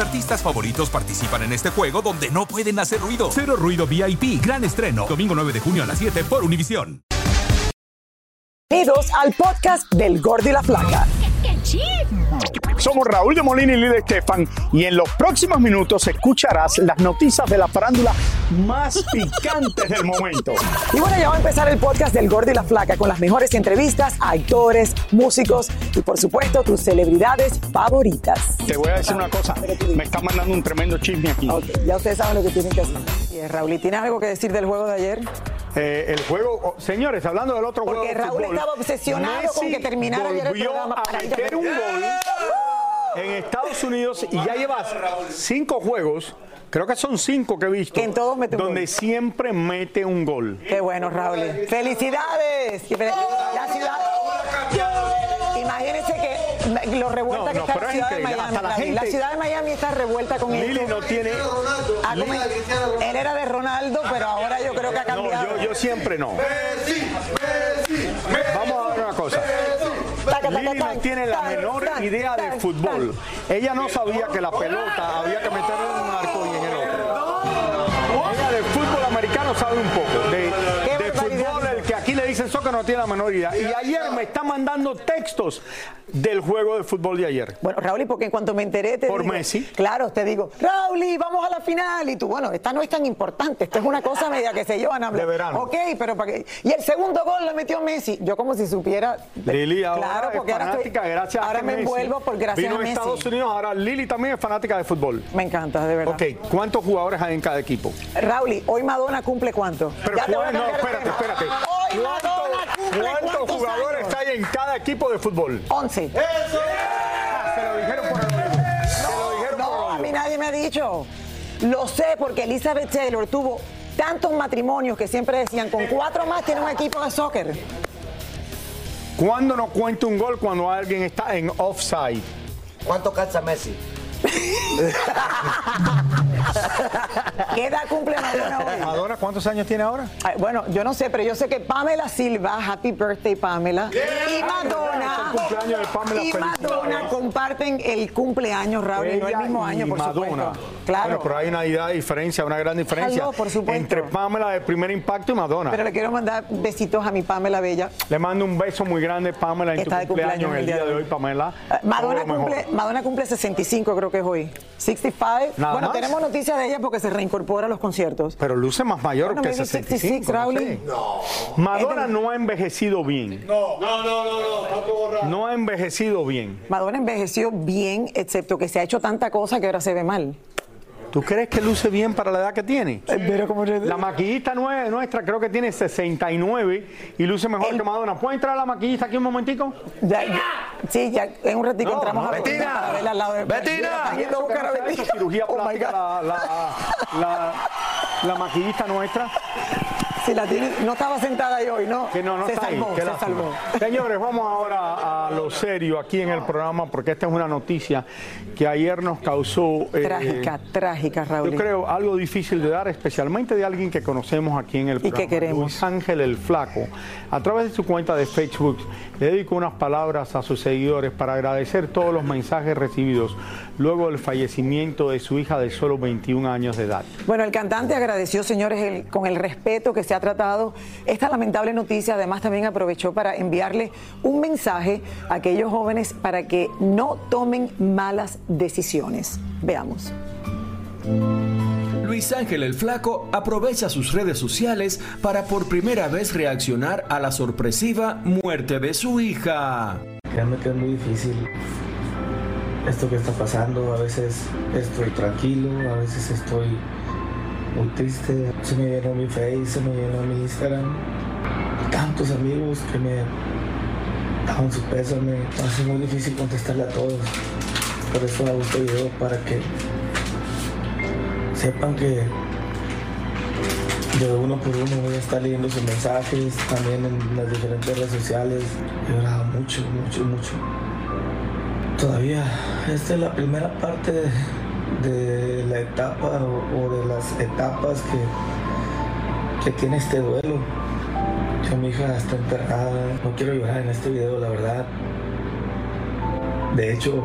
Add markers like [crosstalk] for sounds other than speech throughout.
Artistas favoritos participan en este juego donde no pueden hacer ruido. Cero Ruido VIP, gran estreno. Domingo 9 de junio a las 7 por Univisión. Bienvenidos al podcast del Gordi y la Flaca. Somos Raúl de Molina y Lidia Estefan y en los próximos minutos escucharás las noticias de la farándula más picantes del momento. Y bueno, ya va a empezar el podcast del Gordi y la Flaca con las mejores entrevistas a actores, músicos y por supuesto tus celebridades favoritas. Te voy a decir una cosa, me está mandando un tremendo chisme aquí. Ya ustedes saben lo que tienen que hacer. Y, eh, Raúl, ¿y ¿tienes algo que decir del juego de ayer? Eh, el juego, oh, señores, hablando del otro juego Porque Raúl fútbol, estaba obsesionado con que terminara ayer el volvió programa a para meter un gol en Estados Unidos y ya lleva cinco juegos. Creo que son cinco que he visto. En todos mete un Donde gol. siempre mete un gol. Qué bueno, Raúl. ¡Felicidades! La ciudad. Imagínense que lo revuelta No, que no, está la es ciudad de. Miami. Hasta la Raúl. La gente- ciudad de Miami está revuelta con Lili esto. no tiene. Ah, él era de Ronaldo, pero ahora yo creo que ha No, cambiado. yo, yo siempre no. Vamos a ver una cosa. Lili no tiene la menor idea de fútbol. Ella no sabía que la pelota había que meterla en un arco sabe un poco. De, de fútbol, el que aquí le dicen soccer no tiene la menor idea. Y ayer me está mandando textos del juego de fútbol de ayer. Bueno, Raúl, porque en cuanto me enteré te Por digo- Messi. Claro, te digo, Raúl, vamos a la final. Y tú, bueno, esta no es tan importante, esta es una cosa media que se llevan a hablar. De verano. Ok, pero para qué. Y el segundo gol lo metió Messi. Yo como si supiera. Lili ahora claro, es porque ahora, estoy- gracias ahora me Messi envuelvo por gracias vino a Messi. Estados Unidos. Ahora Lili también es fanática de fútbol. Me encanta, de verdad. Ok, ¿cuántos jugadores hay en cada equipo? Raúl, hoy Madonna cumple cuánto? Pero Ya te voy a ¿cuál- no, espérate, tema. espérate. ¿Cuántos cuántos jugadores años? hay en cada equipo de fútbol? 11. Ah, Se lo dijeron por el lo dijeron No, por a el mí oído. nadie me ha dicho. Lo sé porque Elizabeth Taylor tuvo tantos matrimonios que siempre decían, con cuatro más tiene un equipo de soccer. ¿Cuándo no cuenta un gol cuando alguien está en offside? ¿Cuánto calza Messi? [laughs] ¿Qué edad cumple Madonna hoy? Madonna, ¿cuántos años tiene ahora? Ay, bueno, yo no sé, pero yo sé que Pamela Silva, happy birthday Pamela, y Madonna, Es el cumpleaños de Pamela, y. Madonna comparten el cumpleaños, Raúl, y no el Ella mismo y año, por Madonna. supuesto. Claro. Bueno, pero hay una idea de diferencia, una gran diferencia Aló, por supuesto. entre Pamela de primer impacto y Madonna. Pero le quiero mandar besitos a mi Pamela Bella. Le mando un beso muy grande, Pamela, en Está tu cumpleaños, cumpleaños en el día de hoy, Pamela. Madonna cumple, Madonna cumple 65, creo que es hoy. 65. Nada bueno, más. tenemos noticias de ella porque se reincorpora a los conciertos. Pero luce más mayor Bueno, que maybe 65. 66, no sé. Madonna no ha envejecido bien. No, no, no, no, no. No ha envejecido bien. Madonna envejeció bien, excepto que se ha hecho tanta cosa que ahora se ve mal. ¿Tú crees que luce bien para la edad que tiene? Pero como La maquillista nue- nuestra creo que tiene 69 y luce mejor El- que Madonna. ¿Puede entrar la maquillista aquí un momentico? Ya- ya- sí, ya en un ratito No, entramos a la Betina. de Betina. Betina. cirugía Oh, plástica la, la, la, la maquillista nuestra. Si la tiene, no estaba sentada ahí hoy, ¿no? Que no, no se está salvó, ahí. Se salvó. Señores, vamos ahora a lo serio aquí en el programa porque esta es una noticia que ayer nos causó... eh, Trágica, trágica, Raúl. Yo creo algo difícil de dar, especialmente de alguien que conocemos aquí en el ¿Y qué programa. queremos? Luis Ángel el Flaco, a través de su cuenta de Facebook, le dedicó unas palabras a sus seguidores para agradecer todos los mensajes recibidos luego del fallecimiento de su hija de solo 21 años de edad. Bueno, el cantante agradeció, señores, el- con el respeto que se ha ha tratado esta lamentable noticia. Además, también aprovechó para enviarle un mensaje a aquellos jóvenes para que no tomen malas decisiones. Veamos. Luis Ángel el Flaco aprovecha sus redes sociales para por primera vez reaccionar a la sorpresiva muerte de su hija. Créanme que es muy difícil esto que está pasando. A veces estoy tranquilo, a veces estoy muy triste. Se me llenó mi Face, se me llenó mi Instagram. Tantos amigos que me daban su pésame. Hace muy difícil contestarle a todos. Por eso hago este video para que sepan que de uno por uno voy a estar leyendo sus mensajes también en las diferentes redes sociales. He llorado mucho, mucho, mucho. Todavía, esta es la primera parte de la etapa o, de las etapas que, que tiene este duelo. Que mi hija está enterrada. No quiero llorar en este video, la verdad. De hecho,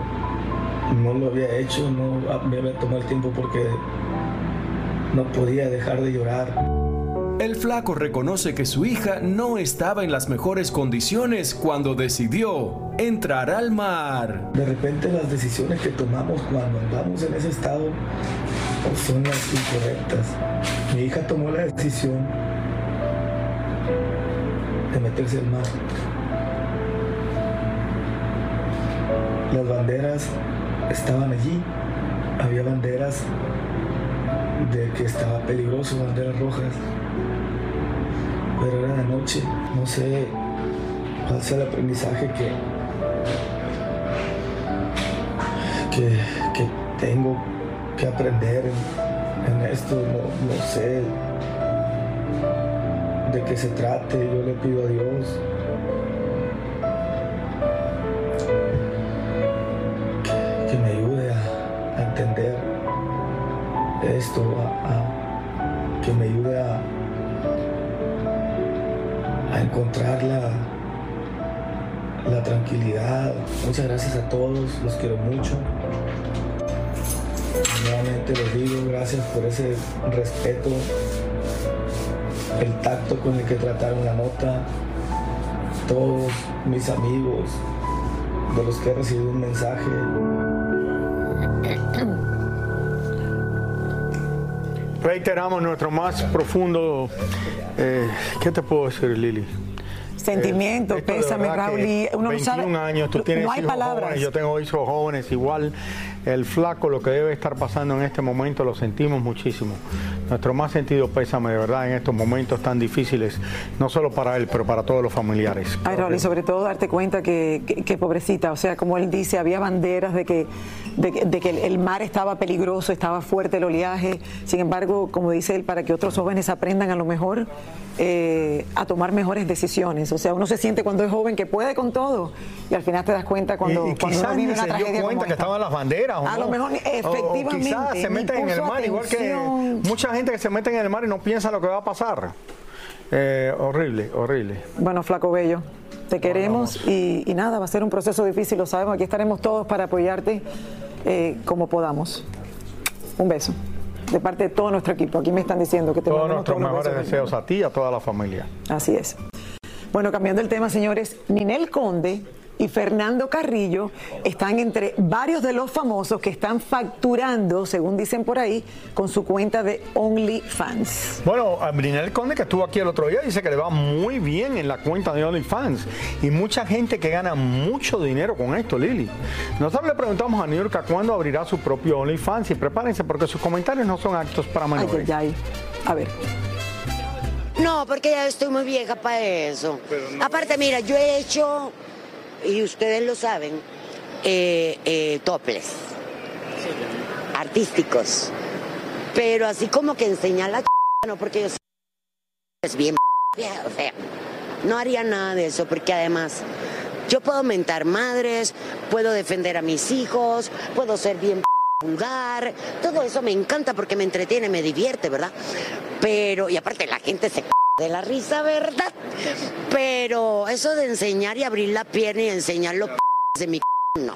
no lo había hecho, no me había tomado el tiempo porque no podía dejar de llorar. El flaco reconoce que su hija no estaba en las mejores condiciones cuando decidió entrar al mar. De repente las decisiones que tomamos cuando andamos en ese estado son las incorrectas. Mi hija tomó la decisión de meterse al mar. Las banderas estaban allí. Había banderas de que estaba peligroso, banderas rojas. Pero era de noche. No sé cuál sea el aprendizaje que, que, tengo que aprender en, esto. No, sé de qué se trate. Yo le pido a Dios que, me ayude a, entender esto, a, que me ayude a, a encontrar la, la tranquilidad. Muchas gracias a todos, los quiero mucho. Nuevamente les digo gracias por ese respeto, el tacto con el que trataron la nota, todos mis amigos, de los que he recibido un mensaje. Reiteramos nuestro más profundo, eh, ¿qué te puedo decir, Lili? Sentimiento, Eh, pésame, Raúl. Y uno no 21 sabe. años, tú tienes no hay hijos palabras. jóvenes, yo tengo hijos jóvenes, igual el flaco, lo que debe estar pasando en este momento, lo sentimos muchísimo. Nuestro más sentido pésame, de verdad, en estos momentos tan difíciles, no solo para él, pero para todos los familiares. Ay, Raúl, y sobre todo darte cuenta que, que- que pobrecita, o sea, como él dice, había banderas de que, de, que- de que el- el mar estaba peligroso, estaba fuerte el oleaje. Sin embargo, como dice él, para que otros jóvenes aprendan a lo mejor eh, a tomar mejores decisiones. O sea, uno se siente cuando es joven que puede con todo y al final te das cuenta cuando, y, y cuando uno vive ni una se dio cuenta como que esta. estaban las banderas. ¿o A no? lo mejor, O- o efectivamente, quizás se meten en el mar, igual que mucha gente que se mete en el mar y no piensa lo que va a pasar. Eh, horrible, horrible. Bueno, Flaco Bello, te queremos y, y nada, va a ser un proceso difícil, lo sabemos. Aquí estaremos todos para apoyarte eh, como podamos. Un beso. De parte de todo nuestro equipo. Aquí me están diciendo que te Todos nuestros todos mejores deseos a ti y a toda la familia. Así es. Bueno, cambiando el tema, señores, Ninel Conde y Fernando Carrillo están entre varios de los famosos que están facturando, según dicen por ahí, con su cuenta de OnlyFans. Bueno, a Brinel Conde que estuvo aquí el otro día dice que le va muy bien en la cuenta de OnlyFans y mucha gente que gana mucho dinero con esto, Lili. Nosotros le preguntamos a New York a cuándo abrirá su propio OnlyFans y prepárense porque sus comentarios no son actos para menores. Ay, ay, ay. A ver. No, porque ya estoy muy vieja para eso. Aparte, mira, yo he hecho, y ustedes lo saben, eh, eh, toples artísticos. Pero así como que enseñar la ch... no, porque yo es bien [laughs] o sea, no haría nada de eso, porque además yo puedo mentar madres, puedo defender a mis hijos, puedo ser bien [laughs] vulgar, todo eso me encanta porque me entretiene, me divierte, ¿verdad? Pero, y aparte la gente se de la risa, ¿verdad? Pero eso de enseñar y abrir la pierna y enseñar los [laughs] de mi [laughs] no.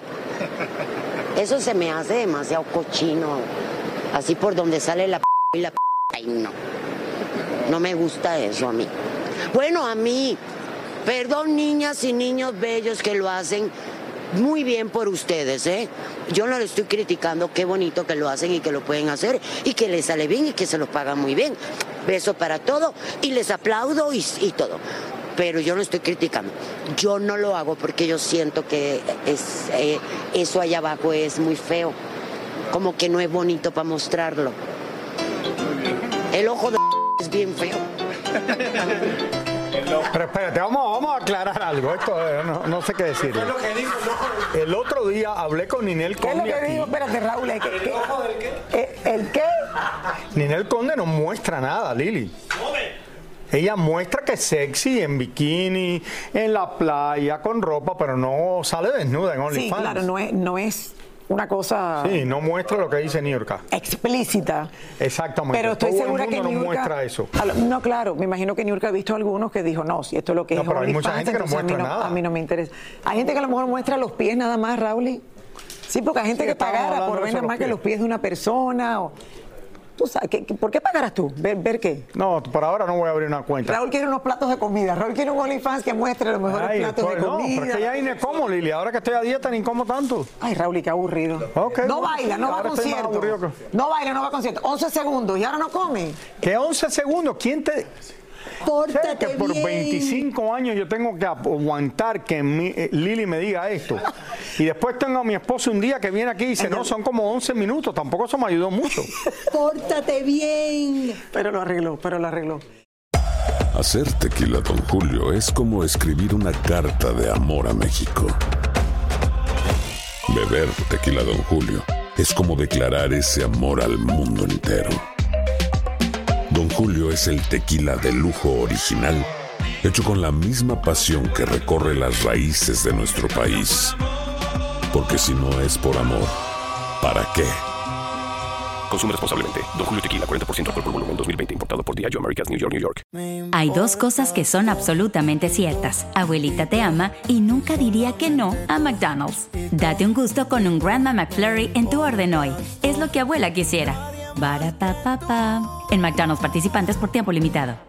Eso se me hace demasiado cochino. Así por donde sale la [laughs] y la ay no. No me gusta eso a mí. Bueno, a mí, perdón niñas y niños bellos que lo hacen muy bien por ustedes, ¿eh? Yo no le estoy criticando, qué bonito que lo hacen y que lo pueden hacer y que les sale bien y que se los pagan muy bien. Beso para todo y les aplaudo y, y todo. Pero yo no estoy criticando. Yo no lo hago porque yo siento que es, eh, eso allá abajo es muy feo. Como que no es bonito para mostrarlo. El ojo de [laughs] es bien feo. Pero espérate, vamos, vamos a aclarar algo. Esto eh, no, no sé qué decir. El otro día hablé con Ninel ¿Qué es lo Conde que dijo? Espérate, Raúl. ¿el qué? ¿El, ¿El qué? Ninel Conde no muestra nada, Lili. Ella muestra que es sexy en bikini, en la playa, con ropa, pero no sale desnuda en OnlyFans. Sí, claro, no es, no es una cosa Sí, no muestra lo que dice Niurka. explícita. Exactamente. Pero estoy Todo segura el que mundo no Niurka- muestra eso. No, claro, me imagino que Niurka ha visto algunos que dijo, no, si esto es lo que No, es pero hay mucha gente que no entonces a muestra nada. A mí no me interesa. Hay gente que a lo mejor muestra los pies nada más, Raúl. Sí, porque hay gente Sí, que pagara por ver nada más que los pies de una persona. O, tú sabes, ¿qué- qué- ¿Por qué pagarás tú? ¿Ver, ver qué? No, por ahora no voy a abrir una cuenta. Raúl quiere unos platos de comida. Raúl quiere un OnlyFans que muestre los mejores Ay, platos pues, de no, comida. pero es que ya ni como, Lili. Ahora que estoy a dieta ni como tanto. Ay, Raúl, qué aburrido. Ok, no bueno, baila, no va a concierto. No baila, no va a concierto. 11 segundos y ahora no come. ¿Qué 11 segundos? ¿Quién te...? Pórtate Sé que por bien. 25 años yo tengo que aguantar que mi- eh, Lili me diga esto. Y después tengo a mi esposo un día que viene aquí y dice, no, son como 11 minutos. Tampoco eso me ayudó mucho. Pórtate bien. Pero lo arregló, pero lo arregló. Hacer tequila, Don Julio, es como escribir una carta de amor a México. Beber tequila, Don Julio, es como declarar ese amor al mundo entero. Don Julio es el tequila de lujo original, hecho con la misma pasión que recorre las raíces de nuestro país. Porque si no es por amor, ¿para qué? Consume responsablemente. Don Julio Tequila, 40% alcohol por volumen, 2020. Importado por Diageo Americas, New York, New York. Hay dos cosas que son absolutamente ciertas. Abuelita te ama y nunca diría que no a McDonald's. Date un gusto con un Grandma McFlurry en tu orden hoy. Es lo que abuela quisiera. En McDonald's participantes por tiempo limitado.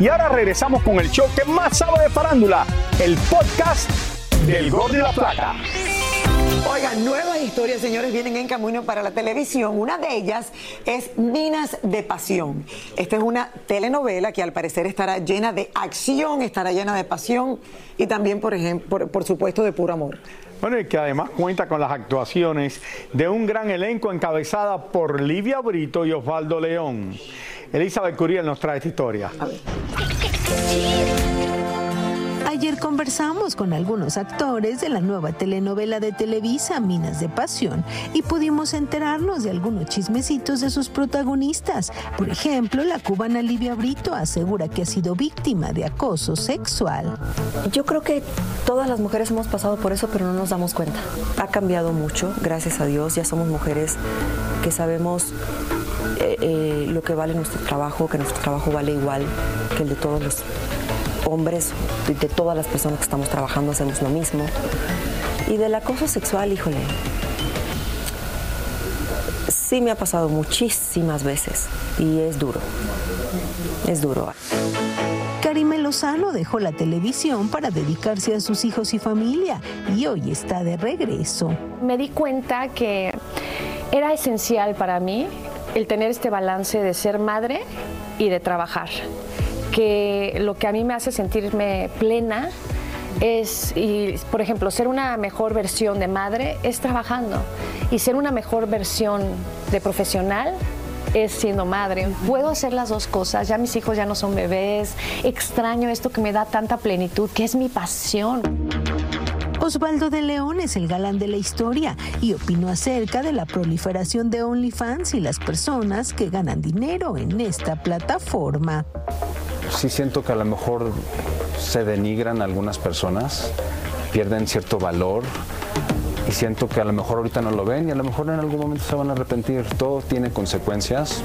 Y ahora regresamos con el show que más sabe de farándula, el podcast del Gol de la Plata. Oigan, nuevas historias, señores, vienen en camino para la televisión. Una de ellas es Minas de Pasión. Esta es una telenovela que al parecer estará llena de acción, estará llena de pasión y también, por ejemplo, por, por supuesto, de puro amor. Bueno, y que además cuenta con las actuaciones de un gran elenco encabezada por Livia Brito y Osvaldo León. Elizabeth Curiel nos trae esta historia. Ayer conversamos con algunos actores de la nueva telenovela de Televisa, Minas de Pasión, y pudimos enterarnos de algunos chismecitos de sus protagonistas. Por ejemplo, la cubana Livia Brito asegura que ha sido víctima de acoso sexual. Yo creo que todas las mujeres hemos pasado por eso, pero no nos damos cuenta. Ha cambiado mucho, gracias a Dios. Ya somos mujeres que sabemos eh, lo que vale nuestro trabajo, que nuestro trabajo vale igual que el de todos los hombres, de, de todas las personas que estamos trabajando, hacemos lo mismo. Y del acoso sexual, híjole, sí me ha pasado muchísimas veces y es duro, es duro. Karime Lozano dejó la televisión para dedicarse a sus hijos y familia y hoy está de regreso. Me di cuenta que era esencial para mí el tener este balance de ser madre y de trabajar. Que lo que a mí me hace sentirme plena es, y, por ejemplo, ser una mejor versión de madre es trabajando y ser una mejor versión de profesional es siendo madre. Puedo hacer las dos cosas, ya mis hijos ya no son bebés, extraño esto que me da tanta plenitud, que es mi pasión. Osvaldo de León es el galán de la historia y opinó acerca de la proliferación de OnlyFans y las personas que ganan dinero en esta plataforma. Sí siento que a lo mejor se denigran algunas personas, pierden cierto valor y siento que a lo mejor ahorita no lo ven y a lo mejor en algún momento se van a arrepentir. Todo tiene consecuencias.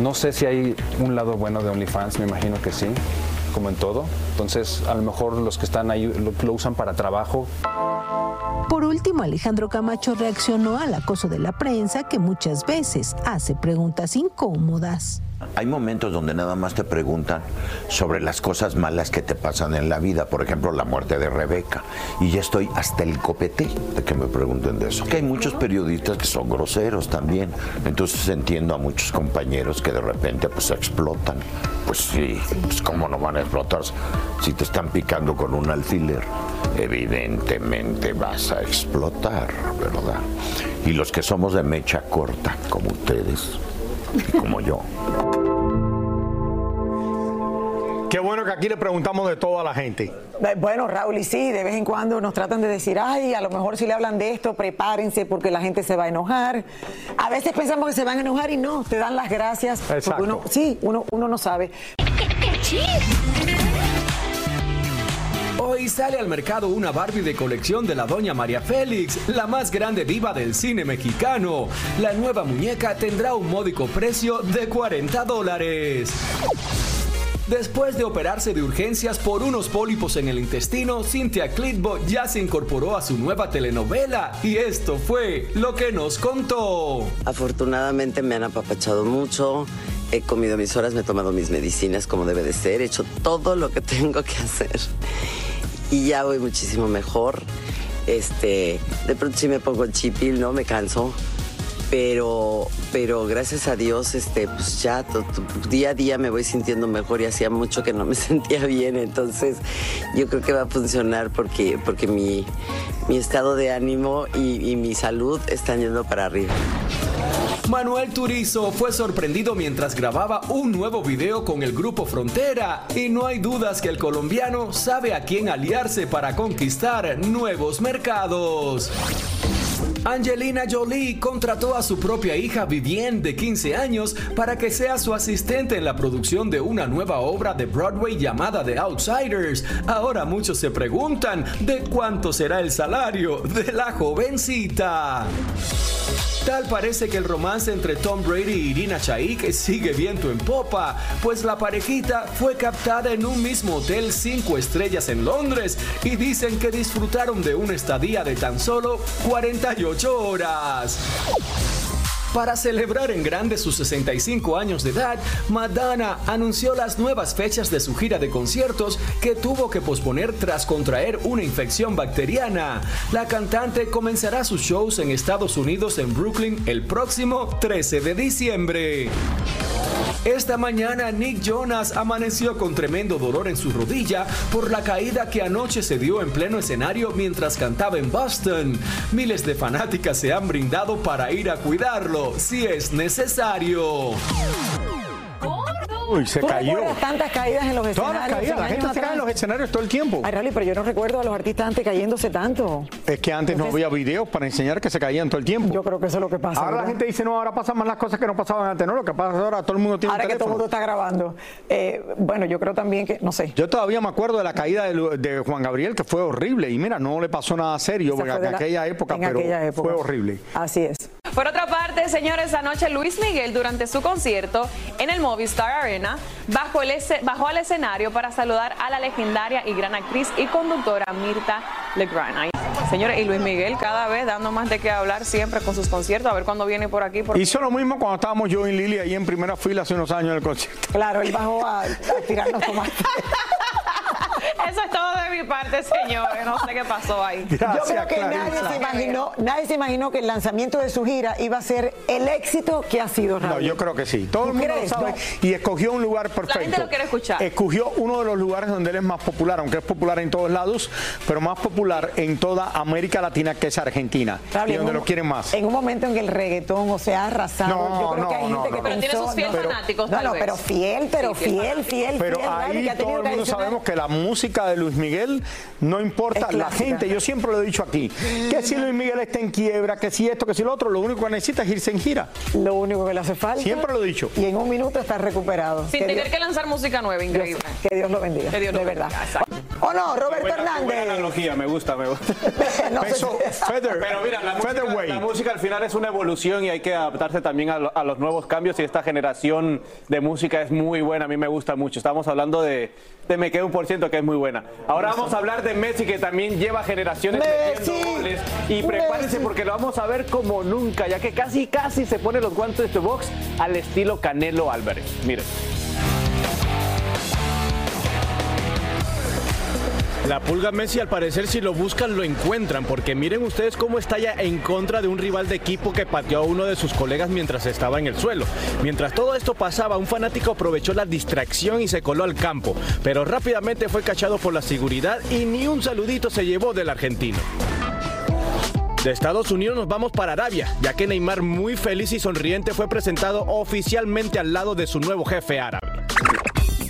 No sé si hay un lado bueno de OnlyFans, me imagino que sí, como en todo. Entonces, a lo mejor los que están ahí lo, usan para trabajo. Por último, Alejandro Camacho reaccionó al acoso de la prensa que muchas veces hace preguntas incómodas. Hay momentos donde nada más te preguntan sobre las cosas malas que te pasan en la vida, por ejemplo, la muerte de Rebeca. Y ya estoy hasta el copete de que me pregunten de eso. Que hay muchos periodistas que son groseros también. Entonces entiendo a muchos compañeros que de repente pues explotan. Pues sí, pues cómo no van a explotar si te están picando con un alfiler. Evidentemente vas a explotar, ¿verdad? Y los que somos de mecha corta, como ustedes y como yo. Que aquí le preguntamos de todo a la gente. Eh, Bueno, Raúl, y sí, de vez en cuando nos tratan de decir, ay, a lo mejor si le hablan de esto, prepárense porque la gente se va a enojar. A veces pensamos que se van a enojar y no, te dan las gracias. Exacto. Porque uno, sí, uno, uno no sabe. Hoy sale al mercado una Barbie de colección de la doña María Félix, la más grande diva del cine mexicano. La nueva muñeca tendrá un módico precio de 40 dólares. Después de operarse de urgencias por unos pólipos en el intestino, Cynthia Clitbo ya se incorporó a su nueva telenovela y esto fue lo que nos contó. Afortunadamente me han apapachado mucho, he comido mis horas, me he tomado mis medicinas como debe de ser, he hecho todo lo que [laughs] tengo que hacer y ya voy muchísimo mejor. Este, de pronto sí me pongo chipil, ¿no? Me canso. Pero, pero gracias a Dios, este, pues ya día a día me voy sintiendo mejor y hacía mucho que no me [laughs] sentía bien. Entonces, yo creo que va a funcionar porque, porque mi, mi estado de ánimo y, y mi salud están yendo para arriba. Manuel Turizo fue sorprendido mientras grababa un nuevo video con el grupo Frontera y no hay dudas que el colombiano sabe a quién aliarse para conquistar nuevos mercados. Angelina Jolie contrató a su propia hija Vivienne de 15 años para que sea su asistente en la producción de una nueva obra de Broadway llamada The Outsiders. Ahora muchos se preguntan de cuánto será el salario de la jovencita. Tal parece que el romance entre Tom Brady y Irina Shayk sigue viento en popa, pues la parejita fue captada en un mismo hotel 5 estrellas en Londres y dicen que disfrutaron de una estadía de tan solo 48 horas. Para celebrar en grande sus 65 años de edad, Madonna anunció las nuevas fechas de su gira de conciertos que tuvo que posponer tras contraer una infección bacteriana. La cantante comenzará sus shows en Estados Unidos en Brooklyn el próximo 13 de diciembre. Esta mañana Nick Jonas amaneció con tremendo dolor en su rodilla por la caída que anoche se dio en pleno escenario mientras cantaba en Boston. Miles de fanáticas se han brindado para ir a cuidarlo si es necesario. Uy, se ¿Tú cayó. recuerdas tantas caídas en los escenarios? Todas las caídas, la gente se cae en los escenarios todo el tiempo. Ay, Rally, pero yo no recuerdo a los artistas antes cayéndose tanto. Es que antes no había videos para enseñar que se caían todo el tiempo. Yo creo que eso es lo que pasa. Ahora la gente dice, no, ahora pasan más las cosas que no pasaban antes. No, lo que pasa ahora, todo el mundo tiene Ahora un que todo el mundo está grabando. Eh, bueno, yo creo también que, no sé. Yo todavía me acuerdo de la caída de, Juan Gabriel, que fue horrible. Y mira, no le pasó nada serio porque en la- aquella época, en pero aquella época. fue horrible. Así es. Por otra parte, señores, anoche Luis Miguel durante su concierto en el Movistar Arena bajó, el ese- bajó al escenario para saludar a la legendaria y gran actriz y conductora Mirta Legrand. Señores, y Luis Miguel cada vez dando más de qué hablar siempre con sus conciertos, a ver cuándo viene por aquí. Porque... Hizo lo mismo cuando estábamos yo y Lili ahí en primera fila hace unos años en el concierto. Claro, él bajó a, a tirarnos tomates. [laughs] Eso es todo de mi parte, señores. No sé qué pasó ahí. Yo creo que nadie se, imaginó, nadie se imaginó que el lanzamiento de su gira iba a ser el éxito que ha sido Raúl. No, yo creo que sí. Todo el ¿Tú mundo lo sabe. No. Y escogió un lugar perfecto. gente lo quiere escuchar. Escogió uno de los lugares donde él es más popular, aunque es popular en todos lados, pero más popular en toda América Latina, que es Argentina. Raúl, y donde un- lo quieren más. En un momento en que el reggaetón, o sea, ha arrasado. No, yo creo que hay no, gente no, que no. Pero tiene sus fiel no, pero- fanáticos, No, tal no, vez. pero fiel, pero Sí, fiel fiel, fiel, Pero fiel, ahí todo el mundo sabemos que la música época de Luis Miguel, no importa, la gente, yo siempre lo he dicho aquí, que si Luis Miguel está en quiebra, que si esto, que si lo otro, lo único que necesita es irse en gira. Lo único que le hace falta. Siempre lo he dicho. Y en un minuto está recuperado. Sin Que tener Dios- que lanzar música nueva, increíble. Que Dios lo bendiga. Que Dios lo de bendiga, verdad. exacto. ¿O no, Roberto Buena, buena Hernández? analogía, me gusta, me gusta. [laughs] No sé Peso, feather, Pero mira, la música, featherweight. la música al final es una evolución y hay que adaptarse también a, lo- a los nuevos cambios y esta generación de música es muy buena, a mí me gusta mucho. Estamos hablando de, de Me Quedo un por ciento que es muy buena. Ahora vamos a hablar de Messi que también lleva generaciones Messi. metiendo goles y prepárense Messi. porque lo vamos a ver como nunca, ya que casi casi se pone los guantes de box al estilo Canelo Álvarez. Miren. La pulga Messi al parecer si lo buscan lo encuentran porque miren ustedes cómo estalla en contra de un rival de equipo que pateó a uno de sus colegas mientras estaba en el suelo. Mientras todo esto pasaba, un fanático aprovechó la distracción y se coló al campo, pero rápidamente fue cachado por la seguridad y ni un saludito se llevó del argentino. De Estados Unidos nos vamos para Arabia, ya que Neymar muy feliz y sonriente fue presentado oficialmente al lado de su nuevo jefe árabe.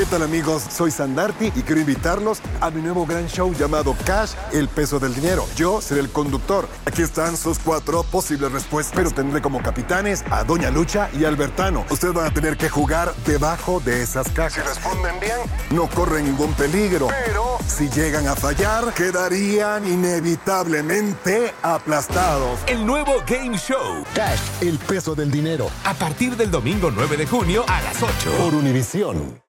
¿Qué tal amigos? Soy Sandarti y quiero invitarlos a mi nuevo gran show llamado Cash, el peso del dinero. Yo seré el conductor. Aquí están sus cuatro posibles respuestas, pero tendré como capitanes a Doña Lucha y Albertano. Ustedes van a tener que jugar debajo de esas cajas. Si responden bien, no corren ningún peligro. Pero si llegan a fallar, quedarían inevitablemente aplastados. El nuevo Game Show. Cash, el peso del dinero. A partir del domingo 9 de junio a las 8. Por Univisión.